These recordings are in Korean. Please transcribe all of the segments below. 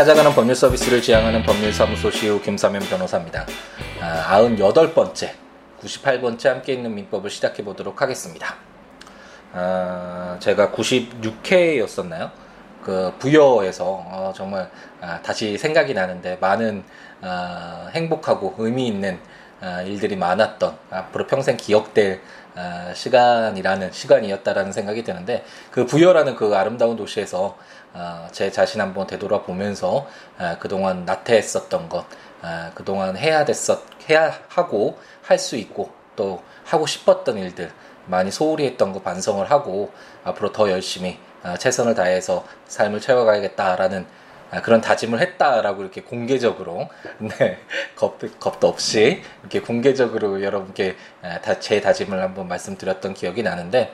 찾아가는 법률 서비스를 지향하는 법률사무소 시우 김사면 변호사입니다. 아, 98번째, 98번째 함께 있는 민법을 시작해 보도록 하겠습니다. 아, 제가 96회였었나요? 그 부여에서 어, 정말 아, 다시 생각이 나는데 많은 아, 행복하고 의미 있는 아, 일들이 많았던 앞으로 평생 기억될 아, 시간이라는 시간이었다라는 생각이 드는데 그 부여라는 그 아름다운 도시에서 아, 제 자신 한번 되돌아보면서 아, 그동안 나태했었던 것, 아, 그동안 해야 됐었 해야 하고 할 수 있고 또 하고 싶었던 일들 많이 소홀히 했던 거 반성을 하고 앞으로 더 열심히 최선을 다해서 삶을 채워가야겠다라는 그런 다짐을 했다라고 이렇게 공개적으로 네 겁, 겁도 없이 이렇게 공개적으로 여러분께 제 다짐을 한번 말씀드렸던 기억이 나는데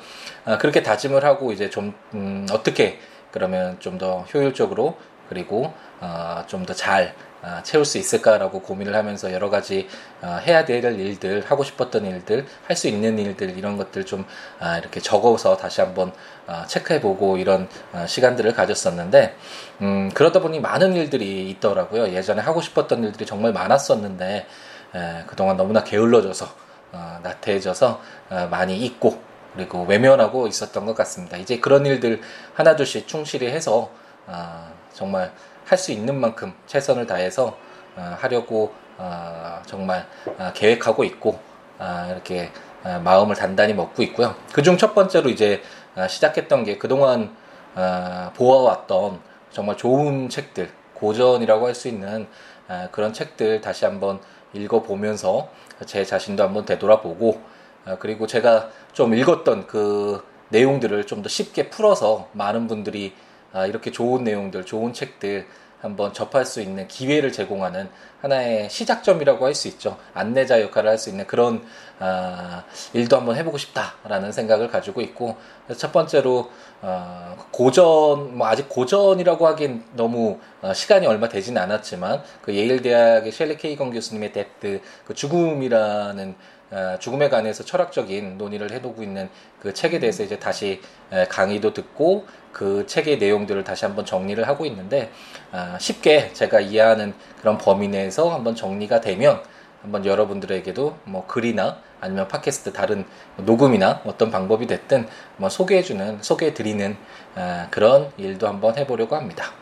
그렇게 다짐을 하고 이제 좀 음, 어떻게 그러면 좀 더 효율적으로 그리고 어, 좀 더잘 어, 채울 수 있을까라고 고민을 하면서 여러 가지 어, 해야 될 일들, 하고 싶었던 일들, 할 수 있는 일들 이런 것들 좀 아, 이렇게 적어서 다시 한번 어, 체크해보고 이런 어, 시간들을 가졌었는데 음, 그러다 보니 많은 일들이 있더라고요. 예전에 하고 싶었던 일들이 정말 많았었는데 에, 그동안 너무나 게을러져서 어, 나태해져서 어, 많이 잊고 그리고 외면하고 있었던 것 같습니다. 이제 그런 일들 하나둘씩 충실히 해서 어, 정말 할 수 있는 만큼 최선을 다해서 어, 하려고 어, 정말 어, 계획하고 있고 어, 이렇게 어, 마음을 단단히 먹고 있고요. 그중 첫 번째로 이제 어, 시작했던 게 그동안 어, 보아왔던 정말 좋은 책들 고전이라고 할 수 있는 어, 그런 책들 다시 한번 읽어보면서 제 자신도 한번 되돌아보고 어, 그리고 제가 좀 읽었던 그 내용들을 좀 더 쉽게 풀어서 많은 분들이 아, 이렇게 좋은 내용들, 좋은 책들 한번 접할 수 있는 기회를 제공하는 하나의 시작점이라고 할 수 있죠. 안내자 역할을 할 수 있는 그런 아, 일도 한번 해보고 싶다라는 생각을 가지고 있고 첫 번째로 어, 고전 뭐 아직 고전이라고 하긴 너무 어, 시간이 얼마 되진 않았지만 그 예일 대학의 셸리 케이건 교수님의 Death 그 죽음이라는 어, 죽음에 관해서 철학적인 논의를 해두고 있는 그 책에 대해서 이제 다시 강의도 듣고 그 책의 내용들을 다시 한번 정리를 하고 있는데 아, 쉽게 제가 이해하는 그런 범위 내에서 한번 정리가 되면 한번 여러분들에게도 뭐 글이나 아니면 팟캐스트 다른 녹음이나 어떤 방법이 됐든 뭐 소개해주는 소개해드리는 아, 그런 일도 한번 해보려고 합니다.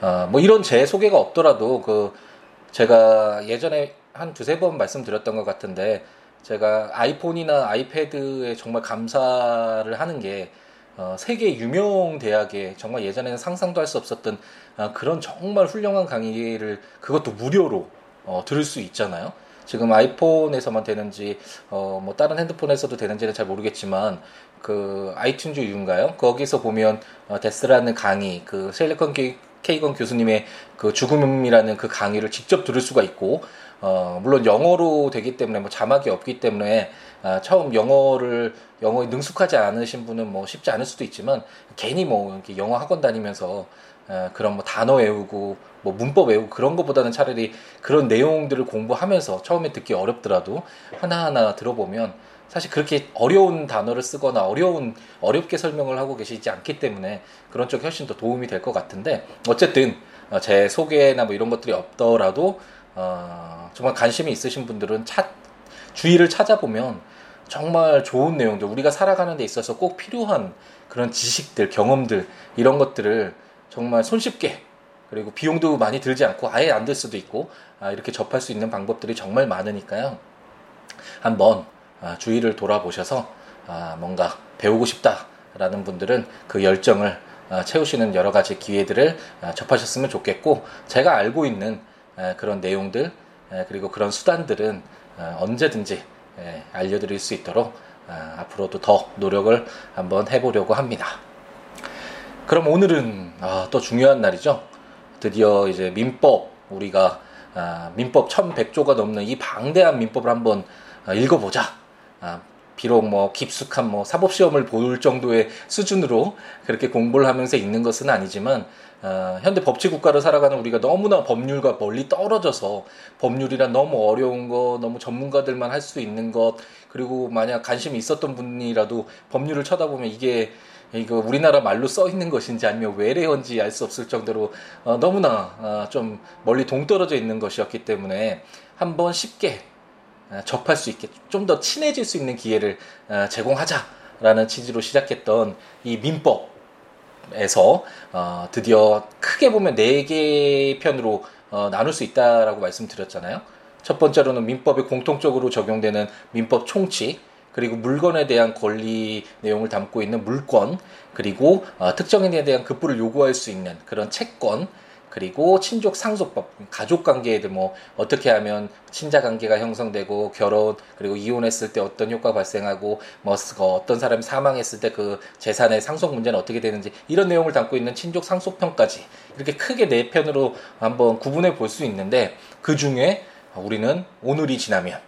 어, 뭐 이런 제 소개가 없더라도 그 제가 예전에 한 두세 번 말씀드렸던 것 같은데 제가 아이폰이나 아이패드에 정말 감사를 하는 게 어, 세계 유명 대학에 정말 예전에는 상상도 할 수 없었던 어, 그런 정말 훌륭한 강의를 그것도 무료로 어, 들을 수 있잖아요. 지금 아이폰에서만 되는지 어, 뭐 다른 핸드폰에서도 되는지는 잘 모르겠지만 그 아이튠즈 유인가요? 거기서 보면 어, 데스라는 강의 그 셀리컨 케이건 교수님의 그 죽음이라는 그 강의를 직접 들을 수가 있고 어, 물론 영어로 되기 때문에 뭐 자막이 없기 때문에 아, 처음 영어를 영어에 능숙하지 않으신 분은 뭐 쉽지 않을 수도 있지만 괜히 뭐 이렇게 영어 학원 다니면서 아, 그런 뭐 단어 외우고 뭐 문법 외우고 그런 것보다는 차라리 그런 내용들을 공부하면서 처음에 듣기 어렵더라도 하나하나 들어보면 사실 그렇게 어려운 단어를 쓰거나 어려운 어렵게 설명을 하고 계시지 않기 때문에 그런 쪽이 훨씬 더 도움이 될 것 같은데 어쨌든 어, 제 소개나 뭐 이런 것들이 없더라도 어, 정말 관심이 있으신 분들은 차, 주위를 찾아보면 정말 좋은 내용들, 우리가 살아가는 데 있어서 꼭 필요한 그런 지식들, 경험들, 이런 것들을 정말 손쉽게 그리고 비용도 많이 들지 않고 아예 안될 수도 있고 아, 이렇게 접할 수 있는 방법들이 정말 많으니까요. 한번 아, 주위를 돌아보셔서 아, 뭔가 배우고 싶다라는 분들은 그 열정을 아, 채우시는 여러 가지 기회들을 아, 접하셨으면 좋겠고 제가 알고 있는 그런 내용들 그리고 그런 수단들은 어, 언제든지 알려드릴 수 있도록 어, 앞으로도 더 노력을 한번 해보려고 합니다. 그럼 오늘은 아, 또 중요한 날이죠. 드디어 이제 민법 우리가 아, 민법 1100조가 넘는 이 방대한 민법을 한번 어, 읽어보자. 아, 비록 뭐 깊숙한 뭐 사법 시험을 볼 정도의 수준으로 그렇게 공부를 하면서 읽는 것은 아니지만 어, 현대 법치 국가를 살아가는 우리가 너무나 법률과 멀리 떨어져서 법률이란 너무 어려운 거, 너무 전문가들만 할 수 있는 것, 그리고 만약 관심이 있었던 분이라도 법률을 쳐다보면 이게 이거 우리나라 말로 써 있는 것인지 아니면 외래어인지 알 수 없을 정도로 어, 너무나 어, 좀 멀리 동떨어져 있는 것이었기 때문에 한번 쉽게 어, 접할 수 있게 좀 더 친해질 수 있는 기회를 어, 제공하자라는 취지로 시작했던 이 민법에서 어, 드디어 크게 보면 네 개 편으로 어, 나눌 수 있다라고 말씀드렸잖아요. 첫 번째로는 민법에 공통적으로 적용되는 민법 총칙, 그리고 물건에 대한 권리 내용을 담고 있는 물권, 그리고 어, 특정인에 대한 급부를 요구할 수 있는 그런 채권, 그리고 친족 상속법, 가족 관계에도 뭐 어떻게 하면 친자 관계가 형성되고 결혼 그리고 이혼했을 때 어떤 효과 발생하고 뭐 어떤 사람이 사망했을 때 그 재산의 상속 문제는 어떻게 되는지 이런 내용을 담고 있는 친족 상속편까지 이렇게 크게 네 편으로 한번 구분해 볼 수 있는데 그 중에 우리는 오늘이 지나면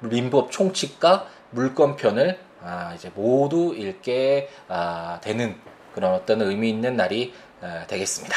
민법 총칙과 물권편을 아, 이제 모두 읽게 아, 되는 그런 어떤 의미 있는 날이 아, 되겠습니다.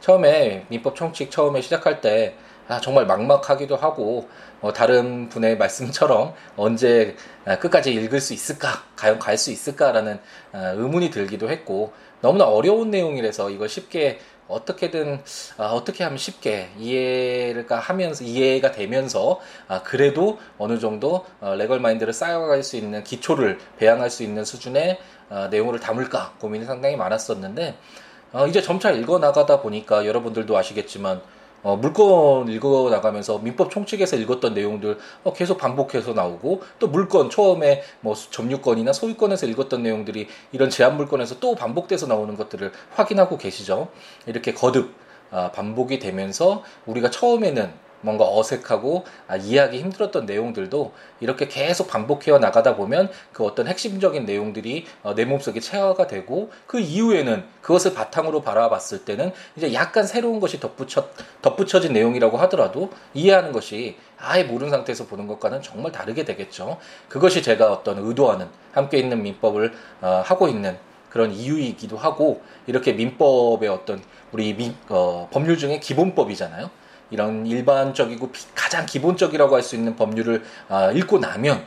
처음에 민법 총칙 처음에 시작할 때 아, 정말 막막하기도 하고 어, 다른 분의 말씀처럼 언제 아, 끝까지 읽을 수 있을까, 과연 갈 수 있을까라는 아, 의문이 들기도 했고 너무나 어려운 내용이라서 이걸 쉽게 어떻게든 아, 어떻게 하면 쉽게 이해가 하면서 이해가 되면서 아, 그래도 어느 정도 어, 레걸 마인드를 쌓아갈 수 있는 기초를 배양할 수 있는 수준의 어, 내용을 담을까 고민이 상당히 많았었는데 어, 이제 점차 읽어 나가다 보니까 여러분들도 아시겠지만 어, 물건 읽어 나가면서 민법 총칙에서 읽었던 내용들 어, 계속 반복해서 나오고 또 물건 처음에 뭐 점유권이나 소유권에서 읽었던 내용들이 이런 제한 물건에서 또 반복돼서 나오는 것들을 확인하고 계시죠. 이렇게 거듭 아, 반복이 되면서 우리가 처음에는 뭔가 어색하고 아, 이해하기 힘들었던 내용들도 이렇게 계속 반복해 나가다 보면 그 어떤 핵심적인 내용들이 어, 내 몸속에 체화가 되고 그 이후에는 그것을 바탕으로 바라봤을 때는 이제 약간 새로운 것이 덧붙여, 덧붙여진 내용이라고 하더라도 이해하는 것이 아예 모르는 상태에서 보는 것과는 정말 다르게 되겠죠. 그것이 제가 어떤 의도하는 함께 있는 민법을 어, 하고 있는 그런 이유이기도 하고 이렇게 민법의 어떤 우리 민, 어, 법률 중에 기본법이잖아요. 이런 일반적이고 가장 기본적이라고 할 수 있는 법률을 아, 읽고 나면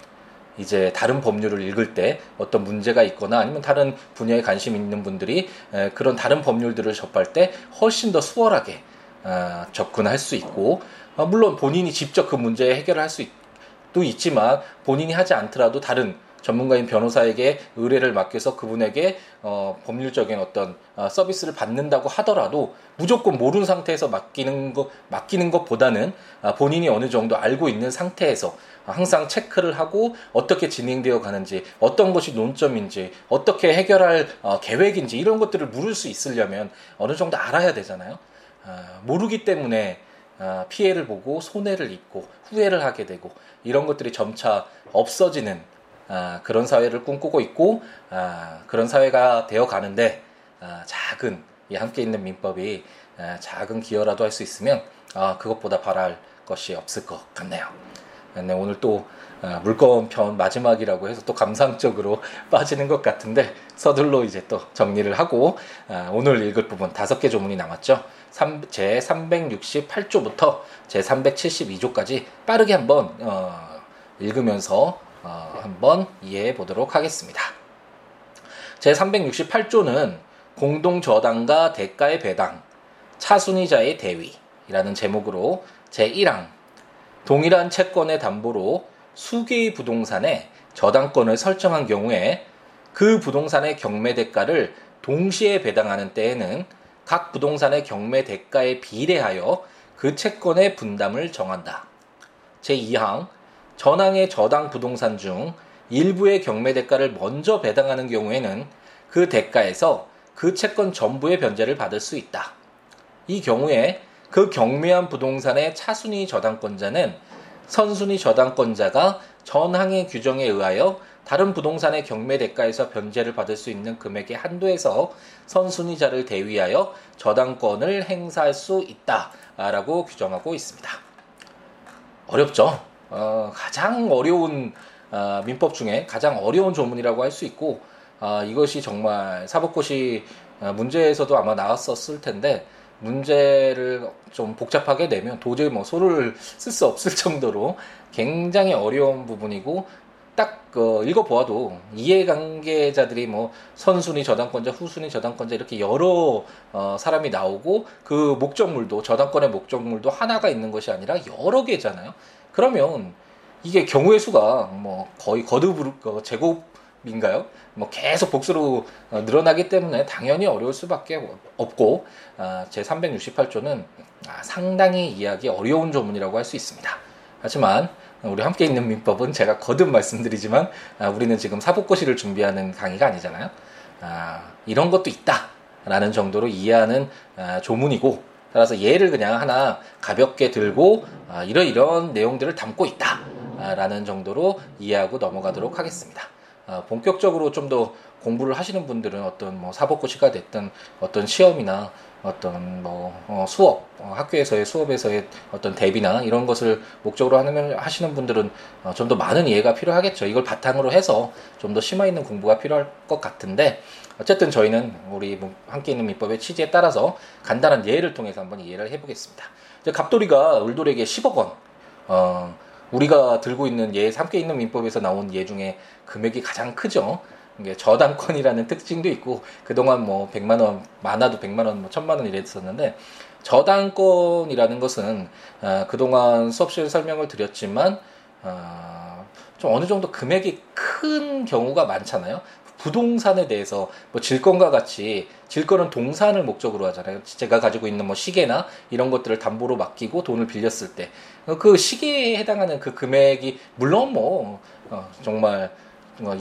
이제 다른 법률을 읽을 때 어떤 문제가 있거나 아니면 다른 분야에 관심 있는 분들이 그런 다른 법률들을 접할 때 훨씬 더 수월하게 아, 접근할 수 있고 아, 물론 본인이 직접 그 문제 해결할 수도 있지만 본인이 하지 않더라도 다른 전문가인 변호사에게 의뢰를 맡겨서 그분에게 어, 법률적인 어떤 어, 서비스를 받는다고 하더라도 무조건 모르는 상태에서 맡기는 것 맡기는 것보다는 어, 본인이 어느 정도 알고 있는 상태에서 항상 체크를 하고 어떻게 진행되어 가는지 어떤 것이 논점인지 어떻게 해결할 어, 계획인지 이런 것들을 물을 수 있으려면 어느 정도 알아야 되잖아요. 아, 모르기 때문에 아, 피해를 보고 손해를 입고 후회를 하게 되고 이런 것들이 점차 없어지는 아, 그런 사회를 꿈꾸고 있고 아, 그런 사회가 되어 가는데 아, 작은 이 함께 있는 민법이 아, 작은 기여라도 할 수 있으면 아, 그것보다 바랄 것이 없을 것 같네요. 네, 오늘 또 아, 물건 편 마지막이라고 해서 또 감상적으로 빠지는 것 같은데 서둘러 이제 또 정리를 하고 아, 오늘 읽을 부분 다섯 개 조문이 남았죠. 제 368조부터 제 372조까지 빠르게 한번 어, 읽으면서 어, 한번 이해해 보도록 하겠습니다. 제368조는 공동저당과 대가의 배당, 차순위자의 대위라는 제목으로 제1항 동일한 채권의 담보로 수개의 부동산에 저당권을 설정한 경우에 그 부동산의 경매 대가를 동시에 배당하는 때에는 각 부동산의 경매 대가에 비례하여 그 채권의 분담을 정한다. 제2항 전항의 저당 부동산 중 일부의 경매 대가를 먼저 배당하는 경우에는 그 대가에서 그 채권 전부의 변제를 받을 수 있다. 이 경우에 그 경매한 부동산의 차순위 저당권자는 선순위 저당권자가 전항의 규정에 의하여 다른 부동산의 경매 대가에서 변제를 받을 수 있는 금액의 한도에서 선순위자를 대위하여 저당권을 행사할 수 있다라고 규정하고 있습니다. 어렵죠? 어, 가장 어려운 어, 민법 중에 가장 어려운 조문이라고 할 수 있고 어, 이것이 정말 사법고시 어, 문제에서도 아마 나왔었을 텐데 문제를 좀 복잡하게 내면 도저히 뭐 소를 쓸 수 없을 정도로 굉장히 어려운 부분이고 딱 그, 읽어보아도 이해관계자들이 뭐 선순위 저당권자, 후순위 저당권자 이렇게 여러 어, 사람이 나오고 그 목적물도 저당권의 목적물도 하나가 있는 것이 아니라 여러 개잖아요. 그러면 이게 경우의 수가 뭐 거의 거듭 그 제곱인가요? 뭐 계속 복수로 어, 늘어나기 때문에 당연히 어려울 수밖에 없고 아, 제 368조는 아, 상당히 이해하기 어려운 조문이라고 할 수 있습니다. 하지만 우리 함께 있는 민법은 제가 거듭 말씀드리지만 아, 우리는 지금 사법고시를 준비하는 강의가 아니잖아요. 아, 이런 것도 있다라는 정도로 이해하는 아, 조문이고 따라서 예를 그냥 하나 가볍게 들고 아, 이런 내용들을 담고 있다라는 정도로 이해하고 넘어가도록 하겠습니다. 아, 본격적으로 좀 더 공부를 하시는 분들은 어떤 뭐 사법고시가 됐든 어떤 시험이나 어떤 뭐 어, 수업 어, 학교에서의 수업에서의 어떤 대비나 이런 것을 목적으로 하는 하시는 분들은 어, 좀 더 많은 이해가 필요하겠죠. 이걸 바탕으로 해서 좀 더 심화 있는 공부가 필요할 것 같은데 어쨌든 저희는 우리 뭐 함께 있는 민법의 취지에 따라서 간단한 예를 통해서 한번 이해를 해보겠습니다. 이제 갑돌이가 을돌에게 10억 원 어, 우리가 들고 있는 예, 함께 있는 민법에서 나온 예 중에 금액이 가장 크죠. 저당권이라는 특징도 있고 그동안 뭐 100만 원 많아도 100만 원, 뭐 1000만 원 이랬었는데 저당권이라는 것은 어, 그동안 수업실 설명을 드렸지만 어, 좀 어느 정도 금액이 큰 경우가 많잖아요. 부동산에 대해서 뭐 질권과 같이 질권은 동산을 목적으로 하잖아요. 제가 가지고 있는 뭐 시계나 이런 것들을 담보로 맡기고 돈을 빌렸을 때 그 시계에 해당하는 그 금액이 물론 뭐 어, 정말 어,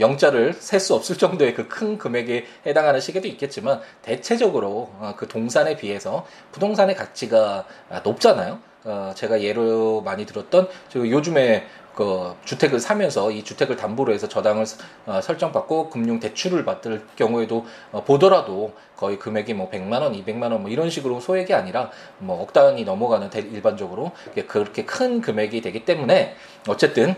영자를 셀 수 없을 정도의 그 큰 금액에 해당하는 시계도 있겠지만 대체적으로 어, 그 동산에 비해서 부동산의 가치가 높잖아요. 어, 제가 예로 많이 들었던 요즘에 그 주택을 사면서 이 주택을 담보로 해서 저당을 어, 설정받고 금융 대출을 받을 경우에도 어, 보더라도 거의 금액이 뭐 100만 원, 200만 원 뭐 이런 식으로 소액이 아니라 뭐 억 단위 넘어가는 대, 일반적으로 그렇게 큰 금액이 되기 때문에 어쨌든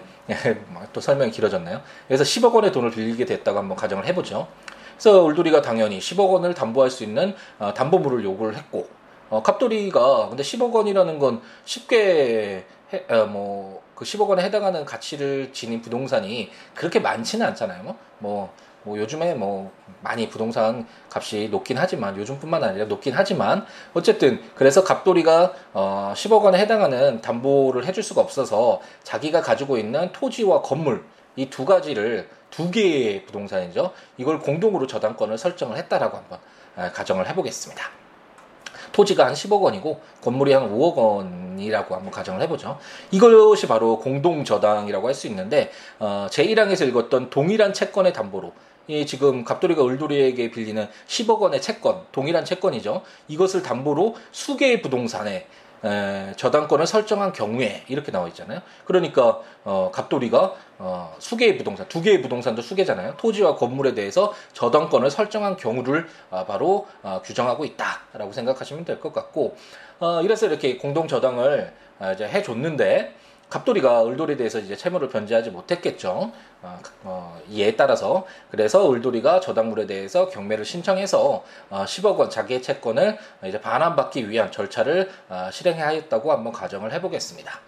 뭐 또 설명이 길어졌나요? 그래서 10억 원의 돈을 빌리게 됐다고 한번 가정을 해보죠. 그래서 울돌이가 당연히 10억 원을 담보할 수 있는 어, 담보물을 요구를 했고 어, 갑돌이가 근데 10억 원이라는 건 쉽게 해, 어, 뭐 그 10억 원에 해당하는 가치를 지닌 부동산이 그렇게 많지는 않잖아요. 뭐, 뭐, 뭐 요즘에 뭐 많이 부동산 값이 높긴 하지만 요즘뿐만 아니라 높긴 하지만 어쨌든 그래서 갑돌이가 어 10억 원에 해당하는 담보를 해줄 수가 없어서 자기가 가지고 있는 토지와 건물 이 두 가지를 두 개의 부동산이죠. 이걸 공동으로 저당권을 설정을 했다라고 한번 아, 가정을 해보겠습니다. 토지가 한 10억 원이고 건물이 한 5억 원이라고 한번 가정을 해보죠. 이것이 바로 공동저당이라고 할 수 있는데 어, 제1항에서 읽었던 동일한 채권의 담보로 이 지금 갑돌이가 을돌이에게 빌리는 10억 원의 채권, 동일한 채권이죠. 이것을 담보로 수개의 부동산에 에, 저당권을 설정한 경우에 이렇게 나와 있잖아요. 그러니까 어, 갑돌이가 어, 수개의 부동산, 두 개의 부동산도 수개잖아요. 토지와 건물에 대해서 저당권을 설정한 경우를 어, 바로 어, 규정하고 있다라고 생각하시면 될 것 같고 어, 이래서 이렇게 공동 저당을 어, 이제 해줬는데 갑돌이가 을돌이에 대해서 이제 채무를 변제하지 못했겠죠. 어, 어, 이에 따라서 그래서 을돌이가 저당물에 대해서 경매를 신청해서 어, 10억 원 자기의 채권을 이제 반환받기 위한 절차를 어, 실행하였다고 한번 가정을 해보겠습니다.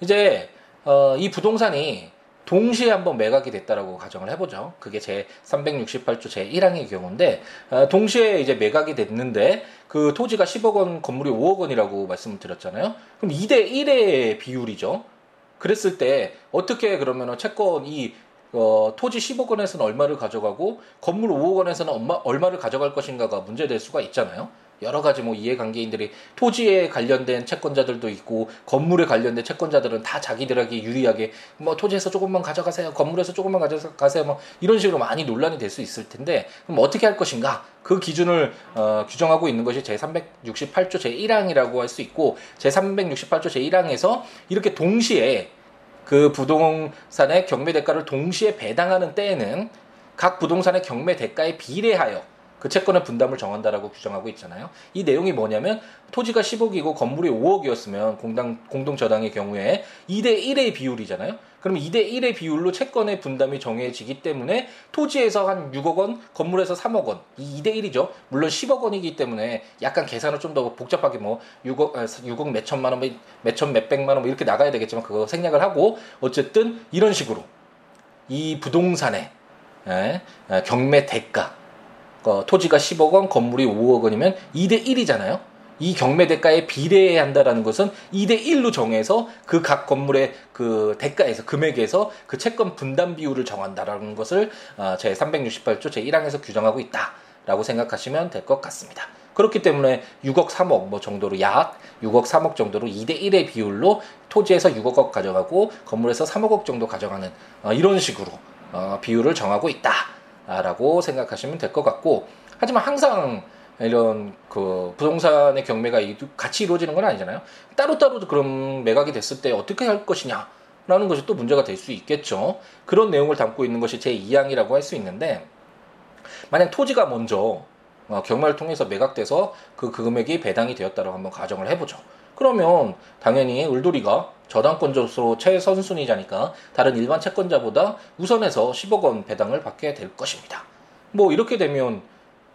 이제 어, 이 부동산이 동시에 한번 매각이 됐다라고 가정을 해보죠. 그게 제 368조 제 1항의 경우인데 어, 동시에 이제 매각이 됐는데 그 토지가 10억 원, 건물이 5억 원이라고 말씀을 드렸잖아요. 그럼 2대 1의 비율이죠. 그랬을 때 어떻게 그러면 채권 이 어, 토지 10억 원에서는 얼마를 가져가고 건물 5억 원에서는 얼마, 얼마를 가져갈 것인가가 문제될 수가 있잖아요. 여러 가지 뭐 이해관계인들이 토지에 관련된 채권자들도 있고 건물에 관련된 채권자들은 다 자기들에게 유리하게 뭐 토지에서 조금만 가져가세요 건물에서 조금만 가져가세요 뭐 이런 식으로 많이 논란이 될 수 있을 텐데 그럼 어떻게 할 것인가? 그 기준을 어, 규정하고 있는 것이 제 368조 제 1항이라고 할 수 있고 제 368조 제 1항에서 이렇게 동시에 그 부동산의 경매 대가를 동시에 배당하는 때에는 각 부동산의 경매 대가에 비례하여 그 채권의 분담을 정한다라고 규정하고 있잖아요. 이 내용이 뭐냐면 토지가 10억이고 건물이 5억이었으면 공당 공동 저당의 경우에 2대 1의 비율이잖아요. 그럼 2대 1의 비율로 채권의 분담이 정해지기 때문에 토지에서 한 6억 원, 건물에서 3억 원. 이 2대 1이죠. 물론 10억 원이기 때문에 약간 계산을 좀 더 복잡하게 뭐 6억 6억 몇 천만 원, 몇 천 몇 백만 원 뭐 이렇게 나가야 되겠지만 그거 생략을 하고 어쨌든 이런 식으로 이 부동산의 예, 예, 경매 대가 어, 토지가 10억 원, 건물이 5억 원이면 2대 1이잖아요. 이 경매 대가에 비례해야 한다라는 것은 2대 1로 정해서 그 각 건물의 그 대가에서 금액에서 그 채권 분담 비율을 정한다라는 것을 어, 제 368조 제 1항에서 규정하고 있다라고 생각하시면 될 것 같습니다. 그렇기 때문에 6억 3억 뭐 정도로 약 6억 3억 정도로 2대 1의 비율로 토지에서 6억 억 가져가고 건물에서 3억 억 정도 가져가는 어, 이런 식으로 어, 비율을 정하고 있다 라고 생각하시면 될 것 같고 하지만 항상 이런 그 부동산의 경매가 같이 이루어지는 건 아니잖아요. 따로따로 그런 매각이 됐을 때 어떻게 할 것이냐. 라는 것이 또 문제가 될 수 있겠죠. 그런 내용을 담고 있는 것이 제 2항이라고 할 수 있는데, 만약 토지가 먼저 어, 경매를 통해서 매각돼서 그 금액이 배당이 되었다고 한번 가정을 해보죠. 그러면 당연히 을돌이가 저당권자로 최선순위자니까 다른 일반 채권자보다 우선해서 10억 원 배당을 받게 될 것입니다. 뭐 이렇게 되면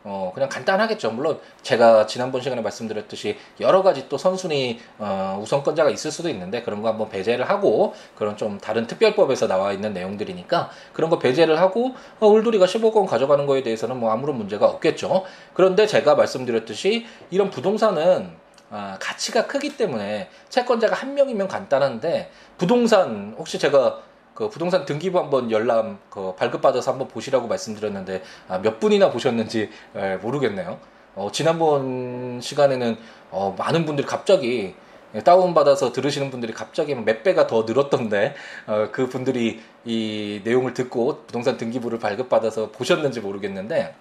어 그냥 간단하겠죠. 물론 제가 지난번 시간에 말씀드렸듯이 여러 가지 또 선순위 어 우선권자가 있을 수도 있는데 그런 거 한번 배제를 하고 그런 좀 다른 특별법에서 나와 있는 내용들이니까 그런 거 배제를 하고 어 울돌이가 15억 원 가져가는 거에 대해서는 뭐 아무런 문제가 없겠죠. 그런데 제가 말씀드렸듯이 이런 부동산은 아, 가치가 크기 때문에 채권자가 한 명이면 간단한데 부동산 혹시 제가 그 부동산 등기부 한번 열람 그 발급받아서 한번 보시라고 말씀드렸는데 아, 몇 분이나 보셨는지 에, 모르겠네요. 어, 지난번 시간에는 어, 많은 분들이 갑자기 다운받아서 들으시는 분들이 갑자기 몇 배가 더 늘었던데 어, 그 분들이 이 내용을 듣고 부동산 등기부를 발급받아서 보셨는지 모르겠는데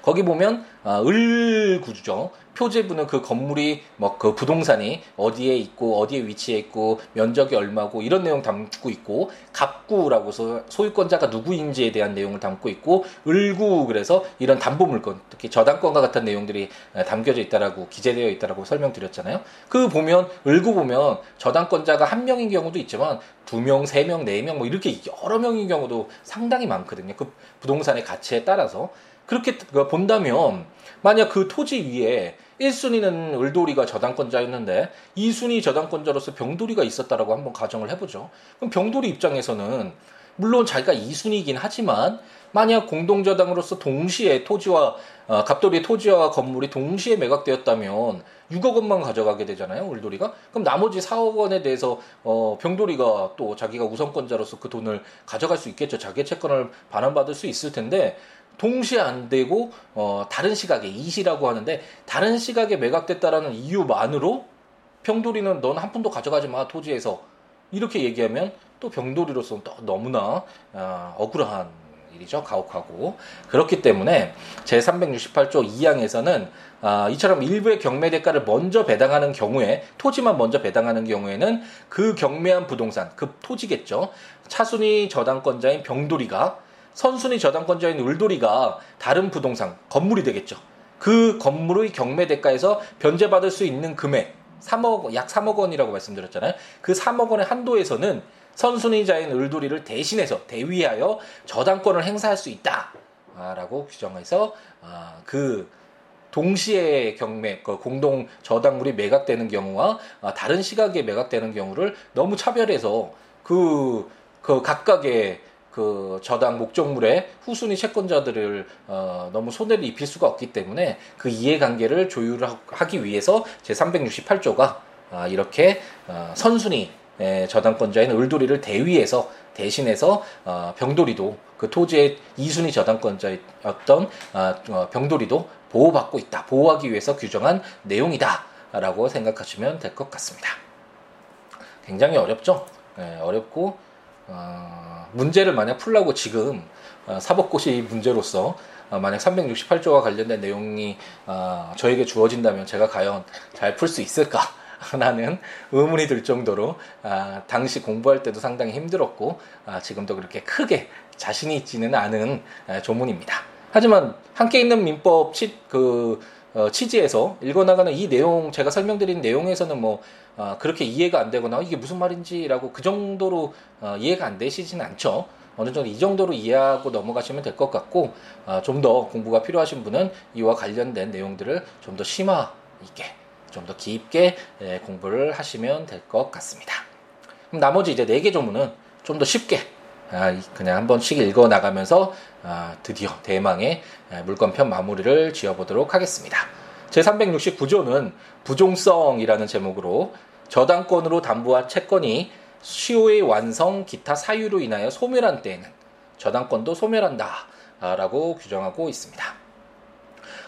거기 보면 아, 을구죠. 표제부는 그 건물이 뭐 그 부동산이 어디에 있고 어디에 위치해 있고 면적이 얼마고 이런 내용 담고 있고 갑구라고 서 소유권자가 누구인지에 대한 내용을 담고 있고 을구 그래서 이런 담보 물건 특히 저당권과 같은 내용들이 담겨져 있다라고 기재되어 있다라고 설명드렸잖아요. 그 보면 을구 보면 저당권자가 한 명인 경우도 있지만 두 명, 세 명, 네 명 뭐 이렇게 여러 명인 경우도 상당히 많거든요. 그 부동산의 가치에 따라서 그렇게 본다면 만약 그 토지 위에 1순위는 을돌이가 저당권자였는데 2순위 저당권자로서 병돌이가 있었다라고 한번 가정을 해보죠. 그럼 병돌이 입장에서는 물론 자기가 2순위이긴 하지만 만약 공동저당으로서 동시에 토지와 어, 갑돌이의 토지와 건물이 동시에 매각되었다면 6억 원만 가져가게 되잖아요, 을돌이가. 그럼 나머지 4억 원에 대해서 어, 병돌이가 또 자기가 우선권자로서 그 돈을 가져갈 수 있겠죠. 자기 채권을 반환받을 수 있을 텐데 동시에 안 되고 어, 다른 시각에 이시라고 하는데 다른 시각에 매각됐다라는 이유만으로 병돌이는 넌 한 푼도 가져가지 마 토지에서. 이렇게 얘기하면 또 병돌이로서는 또 너무나 어, 억울한 일이죠 가혹하고. 그렇기 때문에 제 368조 2항에서는 아, 이처럼 일부의 경매 대가를 먼저 배당하는 경우에 토지만 먼저 배당하는 경우에는 그 경매한 부동산 그 토지겠죠. 차순위 저당권자인 병돌이가 선순위 저당권자인 울돌이가 다른 부동산 건물이 되겠죠. 그 건물의 경매 대가에서 변제받을 수 있는 금액 3억 약 3억 원이라고 말씀드렸잖아요. 그 3억 원의 한도에서는 선순위자인 을돌이를 대신해서 대위하여 저당권을 행사할 수 있다 라고 규정해서 아, 그 동시에 경매 그 공동 저당물이 매각되는 경우와 아, 다른 시각에 매각되는 경우를 너무 차별해서 그, 그 각각의 그 저당 목적물의 후순위 채권자들을 어, 너무 손해를 입힐 수가 없기 때문에 그 이해관계를 조율하기 위해서 제 368조가 아, 이렇게 어, 선순위 에, 저당권자인 을돌이를 대위해서 대신해서 어, 병돌이도 그 토지의 이순위 저당권자였던 어, 어, 병돌이도 보호받고 있다 보호하기 위해서 규정한 내용이다라고 생각하시면 될 것 같습니다. 굉장히 어렵죠. 예, 어렵고 어, 문제를 만약 풀라고 지금 어, 사법고시 문제로서 어, 만약 368조와 관련된 내용이 어, 저에게 주어진다면 제가 과연 잘 풀 수 있을까? 라는 의문이 들 정도로 아, 당시 공부할 때도 상당히 힘들었고 아, 지금도 그렇게 크게 자신이 있지는 않은 아, 조문입니다. 하지만 함께 있는 민법 치, 그 어, 취지에서 읽어나가는 이 내용 제가 설명드린 내용에서는 뭐 어, 그렇게 이해가 안 되거나 이게 무슨 말인지라고 그 정도로 어, 이해가 안 되시진 않죠. 어느 정도 이 정도로 이해하고 넘어가시면 될 것 같고 어, 좀더 공부가 필요하신 분은 이와 관련된 내용들을 좀 더 심화 있게 좀 더 깊게 예, 공부를 하시면 될 것 같습니다. 그럼 나머지 이제 네 개 조문은 좀 더 쉽게 아, 그냥 한 번씩 읽어 나가면서 아, 드디어 대망의 물권편 마무리를 지어보도록 하겠습니다. 제369조는 부종성이라는 제목으로 저당권으로 담보한 채권이 시효의 완성 기타 사유로 인하여 소멸한 때에는 저당권도 소멸한다. 라고 규정하고 있습니다.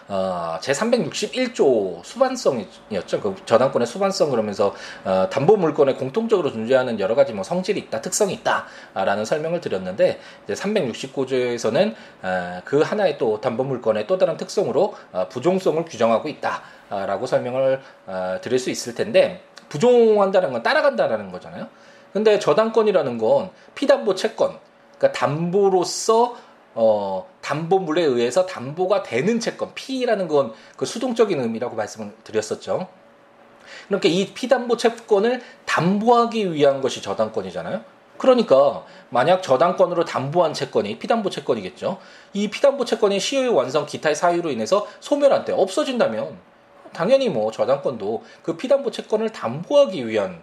어, 제 361조 수반성이었죠. 그 저당권의 수반성 그러면서 어, 담보 물건에 공통적으로 존재하는 여러 가지 뭐 성질이 있다, 특성이 있다라는 설명을 드렸는데 이제 369조에서는 어, 그 하나의 또 담보 물건의 또 다른 특성으로 어, 부종성을 규정하고 있다라고 설명을 어, 드릴 수 있을 텐데 부종한다는 건 따라간다라는 거잖아요. 근데 저당권이라는 건 피담보 채권, 그러니까 담보로서 어, 담보물에 의해서 담보가 되는 채권, P라는 건 그 수동적인 의미라고 말씀을 드렸었죠. 그러니까 이 피담보 채권을 담보하기 위한 것이 저당권이잖아요. 그러니까 만약 저당권으로 담보한 채권이 피담보 채권이겠죠. 이 피담보 채권이 시효의 완성 기타의 사유로 인해서 소멸한 때 없어진다면 당연히 뭐 저당권도 그 피담보 채권을 담보하기 위한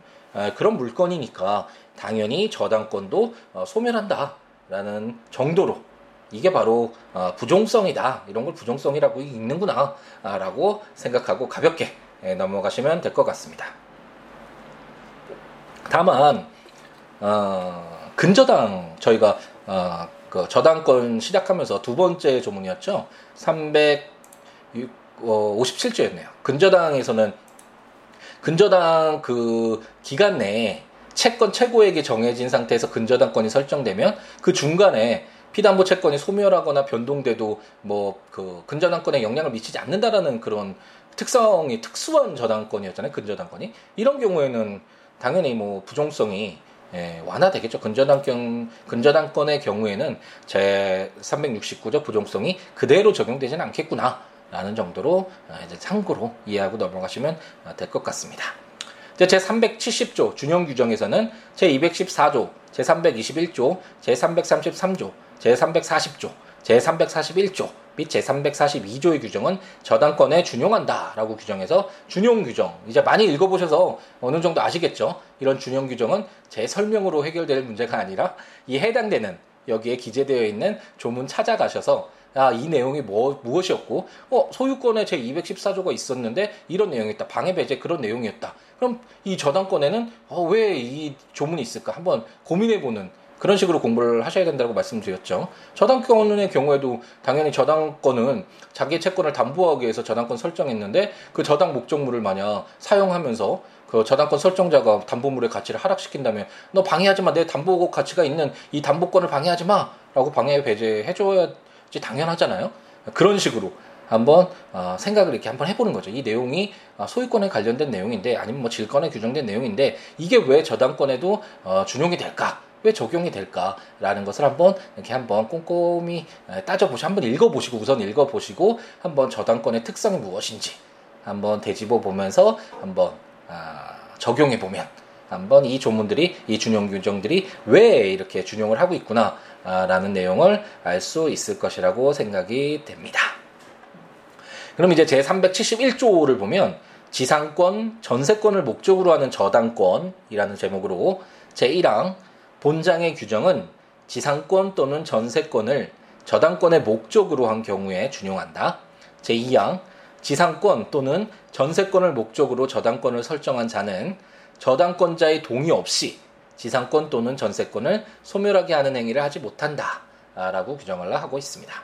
그런 물건이니까 당연히 저당권도 어, 소멸한다라는 정도로 이게 바로 어, 부종성이다. 이런 걸 부종성이라고 읽는구나. 라고 생각하고 가볍게 예, 넘어가시면 될 것 같습니다. 다만, 어, 근저당, 저희가, 어, 그 저당권 시작하면서 두 번째 조문이었죠. 357조였네요. 근저당에서는 근저당 그 기간 내에 채권 최고액이 정해진 상태에서 근저당권이 설정되면 그 중간에 피담보 채권이 소멸하거나 변동돼도 뭐 그 근저당권에 영향을 미치지 않는다라는 그런 특성이 특수한 저당권이었잖아요. 근저당권이 이런 경우에는 당연히 뭐 부종성이 예, 완화되겠죠. 근저당권 근저당권의 경우에는 제 369조 부종성이 그대로 적용되지는 않겠구나 라는 정도로 아, 이제 참고로 이해하고 넘어가시면 될 것 같습니다. 제 370조 준용 규정에서는 제 214조, 제 321조, 제 333조, 제340조, 제341조 및 제342조의 규정은 저당권에 준용한다라고 규정해서 준용 규정 이제 많이 읽어보셔서 어느 정도 아시겠죠? 이런 준용 규정은 제 설명으로 해결될 문제가 아니라 이 해당되는 여기에 기재되어 있는 조문 찾아가셔서 아, 이 내용이 뭐, 무엇이었고, 어, 소유권에 제 214조가 있었는데, 이런 내용이었다. 방해 배제 그런 내용이었다. 그럼 이 저당권에는, 어, 왜 이 조문이 있을까? 한번 고민해보는 그런 식으로 공부를 하셔야 된다고 말씀드렸죠. 저당권의 경우에도 당연히 저당권은 자기 채권을 담보하기 위해서 저당권 설정했는데 그 저당 목적물을 만약 사용하면서 그 저당권 설정자가 담보물의 가치를 하락시킨다면 너 방해하지 마. 내 담보 가치가 있는 이 담보권을 방해하지 마. 라고 방해 배제해 줘야지 당연하잖아요. 그런 식으로 한번 어, 생각을 이렇게 한번 해보는 거죠. 이 내용이 어, 소유권에 관련된 내용인데 아니면 뭐 질권에 규정된 내용인데 이게 왜 저당권에도 어, 준용이 될까? 왜 적용이 될까라는 것을 한번 이렇게 한번 꼼꼼히 따져보시고 한번 읽어보시고 우선 읽어보시고 한번 저당권의 특성이 무엇인지 한번 되짚어 보면서 한번 아, 적용해 보면 한번 이 조문들이 이 준용 규정들이 왜 이렇게 준용을 하고 있구나라는 내용을 알 수 있을 것이라고 생각이 됩니다. 그럼 이제 제 371조를 보면 지상권, 전세권을 목적으로 하는 저당권이라는 제목으로 제1항 본장의 규정은 지상권 또는 전세권을 저당권의 목적으로 한 경우에 준용한다. 제2항 지상권 또는 전세권을 목적으로 저당권을 설정한 자는 저당권자의 동의 없이 지상권 또는 전세권을 소멸하게 하는 행위를 하지 못한다. 라고 규정을 하고 있습니다.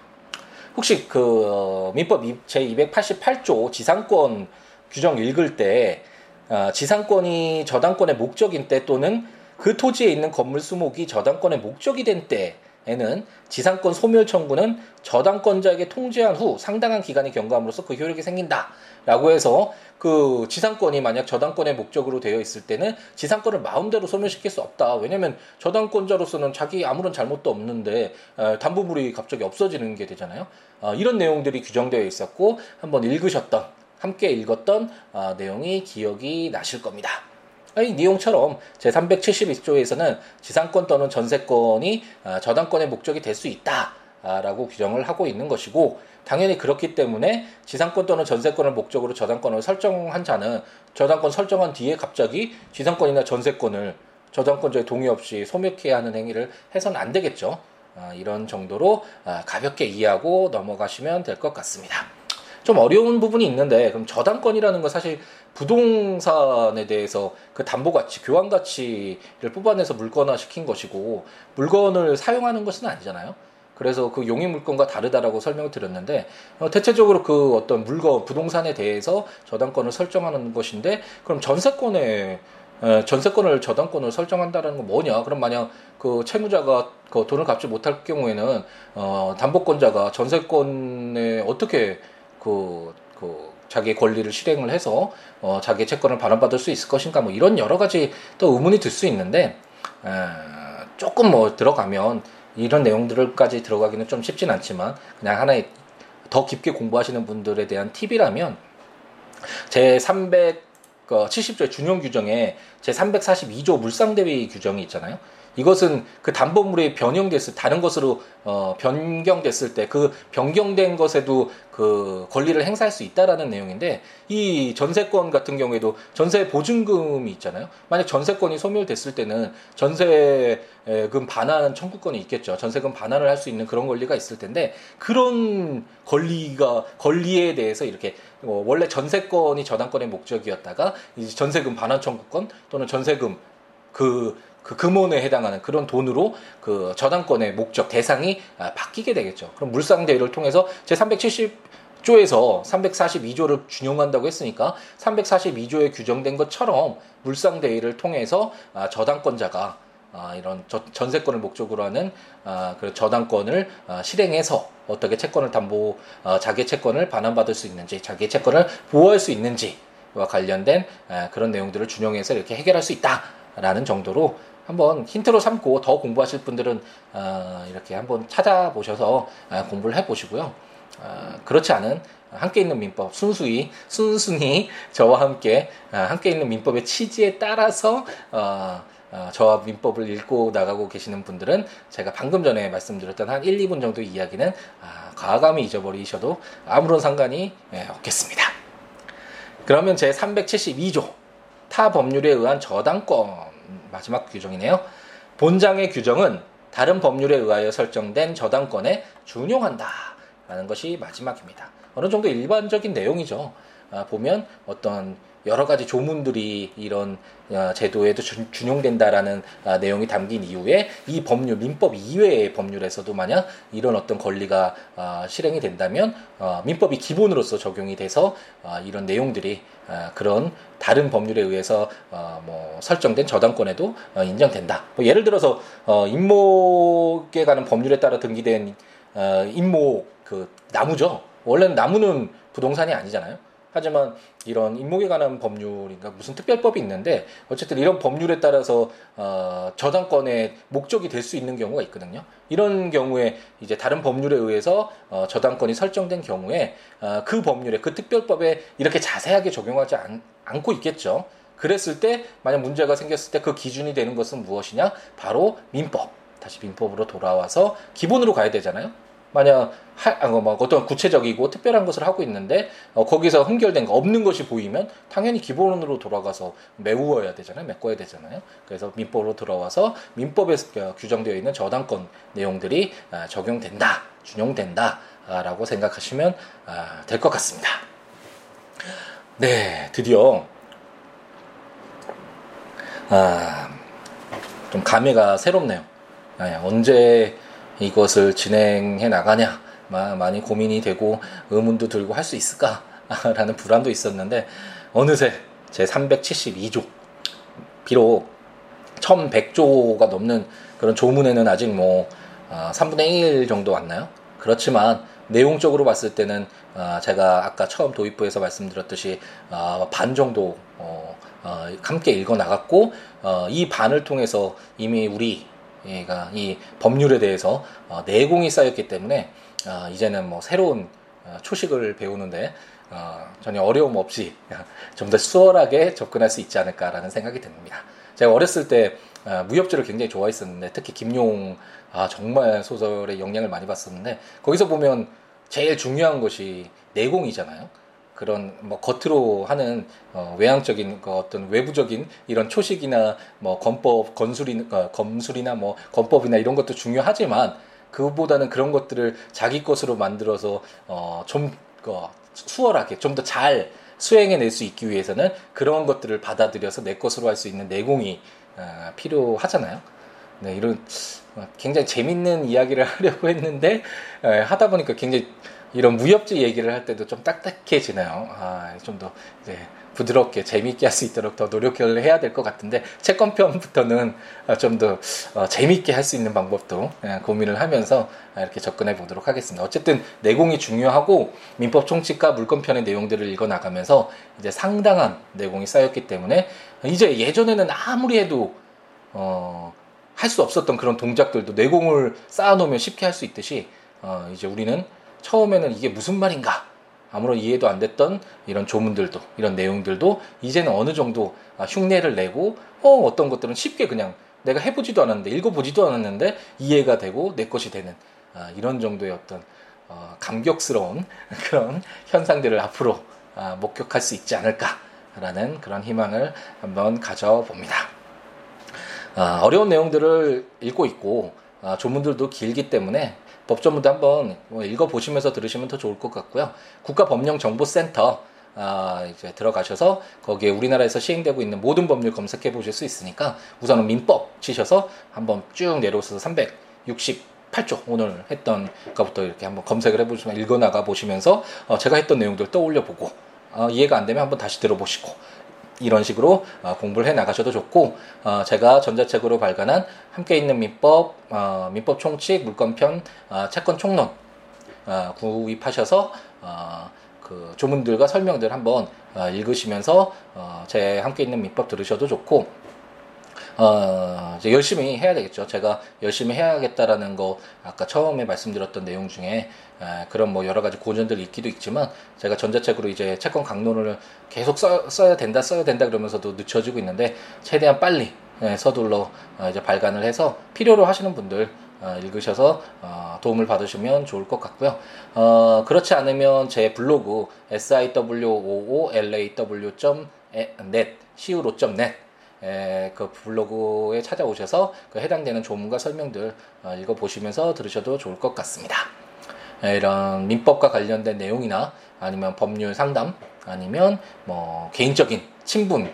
혹시 그 어, 민법 제288조 지상권 규정 읽을 때 어, 지상권이 저당권의 목적인 때 또는 그 토지에 있는 건물 수목이 저당권의 목적이 된 때에는 지상권 소멸 청구는 저당권자에게 통지한 후 상당한 기간이 경과함으로써 그 효력이 생긴다. 라고 해서 그 지상권이 만약 저당권의 목적으로 되어 있을 때는 지상권을 마음대로 소멸시킬 수 없다. 왜냐면 저당권자로서는 자기 아무런 잘못도 없는데 담보물이 갑자기 없어지는 게 되잖아요. 어, 이런 내용들이 규정되어 있었고 한번 읽으셨던 함께 읽었던 어, 내용이 기억이 나실 겁니다. 이 내용처럼 제371조에서는 지상권 또는 전세권이 아, 저당권의 목적이 될 수 있다 라고 규정을 하고 있는 것이고 당연히 그렇기 때문에 지상권 또는 전세권을 목적으로 저당권을 설정한 자는 저당권 설정한 뒤에 갑자기 지상권이나 전세권을 저당권자의 동의 없이 소멸케 하는 행위를 해서는 안 되겠죠. 아, 이런 정도로 아, 가볍게 이해하고 넘어가시면 될 것 같습니다. 좀 어려운 부분이 있는데 그럼 저당권이라는 건 사실 부동산에 대해서 그 담보 가치, 교환 가치를 뽑아내서 물건화 시킨 것이고 물건을 사용하는 것은 아니잖아요. 그래서 그 용의 물건과 다르다라고 설명을 드렸는데 어, 대체적으로 그 어떤 물건 부동산에 대해서 저당권을 설정하는 것인데 그럼 전세권에 에, 전세권을 저당권을 설정한다는 건 뭐냐? 그럼 만약 그 채무자가 그 돈을 갚지 못할 경우에는 어, 담보권자가 전세권에 어떻게 그, 그 자기 권리를 실행을 해서 어, 자기 채권을 반환받을 수 있을 것인가 뭐 이런 여러 가지 또 의문이 들 수 있는데 에, 조금 뭐 들어가면 이런 내용들까지 들어가기는 좀 쉽진 않지만 그냥 하나의 더 깊게 공부하시는 분들에 대한 팁이라면 제 370조의 준용 규정에 제 342조 물상대위 규정이 있잖아요. 이것은 그 담보물이 변형됐을 다른 것으로 어, 변경됐을 때 그 변경된 것에도 그 권리를 행사할 수 있다라는 내용인데 이 전세권 같은 경우에도 전세 보증금이 있잖아요. 만약 전세권이 소멸됐을 때는 전세금 반환 청구권이 있겠죠. 전세금 반환을 할 수 있는 그런 권리가 있을 텐데 그런 권리가 권리에 대해서 이렇게 어, 원래 전세권이 저당권의 목적이었다가 이제 전세금 반환 청구권 또는 전세금 그 그 금원에 해당하는 그런 돈으로 그 저당권의 목적 대상이 아, 바뀌게 되겠죠. 그럼 물상 대위를 통해서 제 370 조에서 342조를 준용한다고 했으니까 342조에 규정된 것처럼 물상 대위를 통해서 아, 저당권자가 아, 이런 저, 전세권을 목적으로 하는 아, 그 저당권을 아, 실행해서 어떻게 채권을 담보 아, 자기 채권을 반환받을 수 있는지 자기 채권을 보호할 수 있는지와 관련된 아, 그런 내용들을 준용해서 이렇게 해결할 수 있다라는 정도로 한번 힌트로 삼고 더 공부하실 분들은 어, 이렇게 한번 찾아보셔서 어, 공부를 해보시고요. 어, 그렇지 않은 함께 있는 민법 순수히 순순히 저와 함께 어, 함께 있는 민법의 취지에 따라서 어, 어, 저와 민법을 읽고 나가고 계시는 분들은 제가 방금 전에 말씀드렸던 한 1, 2분 정도 이야기는 아, 과감히 잊어버리셔도 아무런 상관이 예, 없겠습니다. 그러면 제 372조 타 법률에 의한 저당권 마지막 규정이네요. 본장의 규정은 다른 법률에 의하여 설정된 저당권에 준용한다. 라는 것이 마지막입니다. 어느 정도 일반적인 내용이죠. 아, 보면 어떤 여러 가지 조문들이 이런 어, 제도에도 준용된다라는 아, 내용이 담긴 이후에 이 법률 민법 이외의 법률에서도 만약 이런 어떤 권리가 아, 실행이 된다면 어, 민법이 기본으로서 적용이 돼서 아, 이런 내용들이 그런 다른 법률에 의해서 어, 뭐 설정된 저당권에도 인정된다. 뭐 예를 들어서 임목에 관한 법률에 따라 등기된 임목 그 나무죠. 원래는 나무는 부동산이 아니잖아요. 하지만 이런 임목에 관한 법률인가 무슨 특별법이 있는데 어쨌든 이런 법률에 따라서 어, 저당권의 목적이 될 수 있는 경우가 있거든요. 이런 경우에 이제 다른 법률에 의해서 어, 저당권이 설정된 경우에 어, 그 법률에 그 특별법에 이렇게 자세하게 적용하지 않, 않고 있겠죠. 그랬을 때 만약 문제가 생겼을 때 그 기준이 되는 것은 무엇이냐? 바로 민법. 다시 민법으로 돌아와서 기본으로 가야 되잖아요. 만약 하, 아, 뭐 어떤 구체적이고 특별한 것을 하고 있는데 어, 거기서 흠결된 거 없는 것이 보이면 당연히 기본으로 돌아가서 메우어야 되잖아요, 메꿔야 되잖아요. 그래서 민법으로 들어와서 민법에 어, 규정되어 있는 저당권 내용들이 아, 적용된다, 준용된다라고 생각하시면 아, 될것 같습니다. 네, 드디어 아, 좀 감회가 새롭네요. 아, 언제 이것을 진행해 나가냐 많이 고민이 되고 의문도 들고 할 수 있을까라는 불안도 있었는데 어느새 제 372조 비록 1100조가 넘는 그런 조문에는 아직 뭐 3분의 아, 1 정도 왔나요? 그렇지만 내용적으로 봤을 때는 아, 제가 아까 처음 도입부에서 말씀드렸듯이 아, 반 정도 어, 어, 함께 읽어 나갔고 어, 이 반을 통해서 이미 우리 얘가 이 법률에 대해서 어, 내공이 쌓였기 때문에 어, 이제는 뭐 새로운 어, 초식을 배우는데 어, 전혀 어려움 없이 좀 더 수월하게 접근할 수 있지 않을까라는 생각이 듭니다. 제가 어렸을 때 어, 무협지를 굉장히 좋아했었는데 특히 김용 아, 정말 소설에 영향을 많이 받았었는데 거기서 보면 제일 중요한 것이 내공이잖아요. 그런 뭐 겉으로 하는 어, 외향적인 그 어떤 외부적인 이런 초식이나 뭐 건법 건술이 어, 검술이나 뭐 건법이나 이런 것도 중요하지만 그보다는 그런 것들을 자기 것으로 만들어서 어, 좀 어, 수월하게 좀 더 잘 수행해낼 수 있기 위해서는 그런 것들을 받아들여서 내 것으로 할 수 있는 내공이 어, 필요하잖아요. 네, 이런 어, 굉장히 재밌는 이야기를 하려고 했는데 에, 하다 보니까 굉장히 이런 무협지 얘기를 할 때도 좀 딱딱해지나요? 아, 좀 더 이제 부드럽게 재미있게 할 수 있도록 더 노력을 해야 될 것 같은데 채권편부터는 어, 좀더 어, 재미있게 할 수 있는 방법도 예, 고민을 하면서 이렇게 접근해 보도록 하겠습니다. 어쨌든 내공이 중요하고 민법 총칙과 물권편의 내용들을 읽어 나가면서 이제 상당한 내공이 쌓였기 때문에 이제 예전에는 아무리 해도 어, 할 수 없었던 그런 동작들도 내공을 쌓아놓으면 쉽게 할 수 있듯이 어, 이제 우리는 처음에는 이게 무슨 말인가 아무런 이해도 안 됐던 이런 조문들도 이런 내용들도 이제는 어느 정도 아, 흉내를 내고 어 어떤 것들은 쉽게 그냥 내가 해보지도 않았는데 읽어보지도 않았는데 이해가 되고 내 것이 되는 아, 이런 정도의 어떤 어, 감격스러운 그런 현상들을 앞으로 아, 목격할 수 있지 않을까라는 그런 희망을 한번 가져봅니다. 아, 어려운 내용들을 읽고 있고 아, 조문들도 길기 때문에 법조문도 한번 뭐 읽어보시면서 들으시면 더 좋을 것 같고요. 국가법령정보센터 아, 이제 들어가셔서 거기에 우리나라에서 시행되고 있는 모든 법률 검색해 보실 수 있으니까 우선은 민법 치셔서 한번 쭉 내려오셔서 368조 오늘 했던 것부터 이렇게 한번 검색을 해보시면 읽어나가 보시면서 어, 제가 했던 내용들 떠올려 보고 어, 이해가 안 되면 한번 다시 들어보시고 이런 식으로 어, 공부를 해 나가셔도 좋고 어, 제가 전자책으로 발간한 함께 있는 민법, 어, 민법 총칙, 물권편, 채권 총론 구입하셔서 그 조문들과 설명들 한번 읽으시면서 제 함께 있는 민법 들으셔도 좋고 어, 이제 열심히 해야 되겠죠. 제가 열심히 해야겠다라는 거 아까 처음에 말씀드렸던 내용 중에 에, 그런 뭐 여러 가지 고전들 있기도 있지만 제가 전자책으로 이제 채권 강론을 계속 써, 써야 된다, 써야 된다 그러면서도 늦춰지고 있는데 최대한 빨리 예, 서둘러 어, 이제 발간을 해서 필요로 하시는 분들 어, 읽으셔서 어, 도움을 받으시면 좋을 것 같고요. 어, 그렇지 않으면 제 블로그 siwoolaw.net siwo.net 에, 그 블로그에 찾아오셔서 그 해당되는 조문과 설명들 어, 읽어보시면서 들으셔도 좋을 것 같습니다. 에, 이런 민법과 관련된 내용이나 아니면 법률 상담 아니면 뭐 개인적인 친분을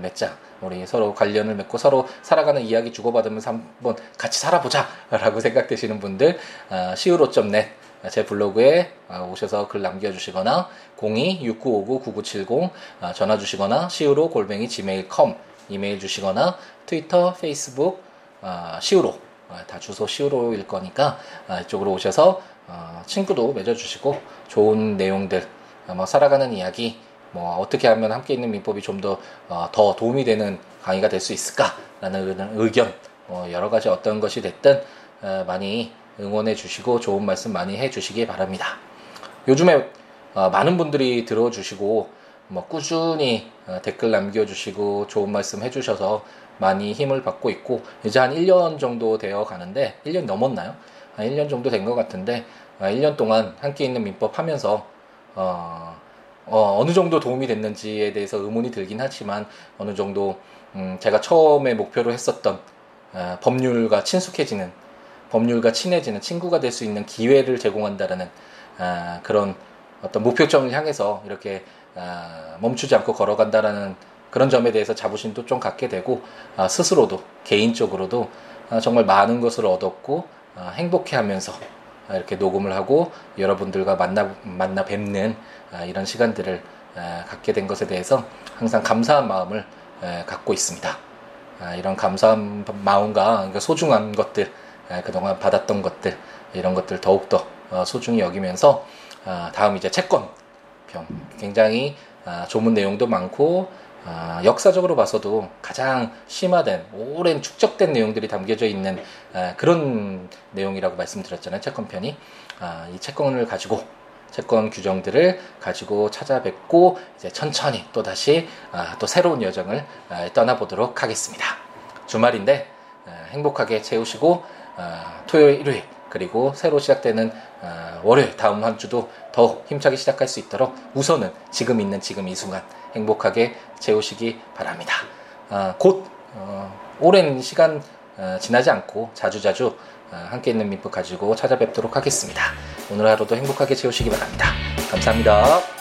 맺자 우리 서로 관련을 맺고 서로 살아가는 이야기 주고받으면서 한번 같이 살아보자 라고 생각되시는 분들 어, siwo.net 제 블로그에 어, 오셔서 글 남겨주시거나 02-6959-9970 어, 전화 주시거나 siwo 골뱅이 gmail.com 이메일 주시거나 트위터, 페이스북, 어, 시우로 어, 다 주소 시우로일 거니까 어, 이쪽으로 오셔서 어, 친구도 맺어주시고 좋은 내용들, 어, 뭐 살아가는 이야기, 뭐 어떻게 하면 함께 있는 민법이 좀 더더 어, 더 도움이 되는 강의가 될 수 있을까라는 의견, 뭐 여러 가지 어떤 것이 됐든 어, 많이 응원해 주시고 좋은 말씀 많이 해 주시기 바랍니다. 요즘에 어, 많은 분들이 들어주시고 뭐 꾸준히 어, 댓글 남겨주시고 좋은 말씀 해주셔서 많이 힘을 받고 있고 이제 한 1년 정도 되어 가는데 1년 넘었나요? 한 1년 정도 된 것 같은데 1년 아, 동안 함께 있는 민법 하면서 어, 어, 느 정도 도움이 됐는지에 대해서 의문이 들긴 하지만 어느 정도 음, 제가 처음에 목표로 했었던 어, 법률과 친숙해지는 법률과 친해지는 친구가 될 수 있는 기회를 제공한다라는 어, 그런 어떤 목표점을 향해서 이렇게 아, 멈추지 않고 걸어간다라는 그런 점에 대해서 자부심도 좀 갖게 되고 아, 스스로도 개인적으로도 아, 정말 많은 것을 얻었고 행복해하면서 이렇게 녹음을 하고 여러분들과 만나 만나 뵙는 이런 시간들을 갖게 된 것에 대해서 항상 감사한 마음을 갖고 있습니다. 이런 감사한 마음과 그러니까 소중한 것들 그동안 받았던 것들 이런 것들 더욱더 어, 소중히 여기면서 다음 이제 채권 평. 굉장히 아, 조문 내용도 많고 아, 역사적으로 봐서도 가장 심화된 오랜 축적된 내용들이 담겨져 있는 아, 그런 내용이라고 말씀드렸잖아요 채권편이 아, 이 채권을 가지고 채권 규정들을 가지고 찾아뵙고 이제 천천히 또 다시 아, 또 새로운 여정을 아, 떠나보도록 하겠습니다 주말인데 아, 행복하게 채우시고 아, 토요일 일요일 그리고 새로 시작되는 어, 월요일 다음 한 주도 더 힘차게 시작할 수 있도록 우선은 지금 있는 지금 이 순간 행복하게 채우시기 바랍니다. 어, 곧 어, 오랜 시간 어, 지나지 않고 자주자주 어, 함께 있는 민법 가지고 찾아뵙도록 하겠습니다. 오늘 하루도 행복하게 채우시기 바랍니다. 감사합니다.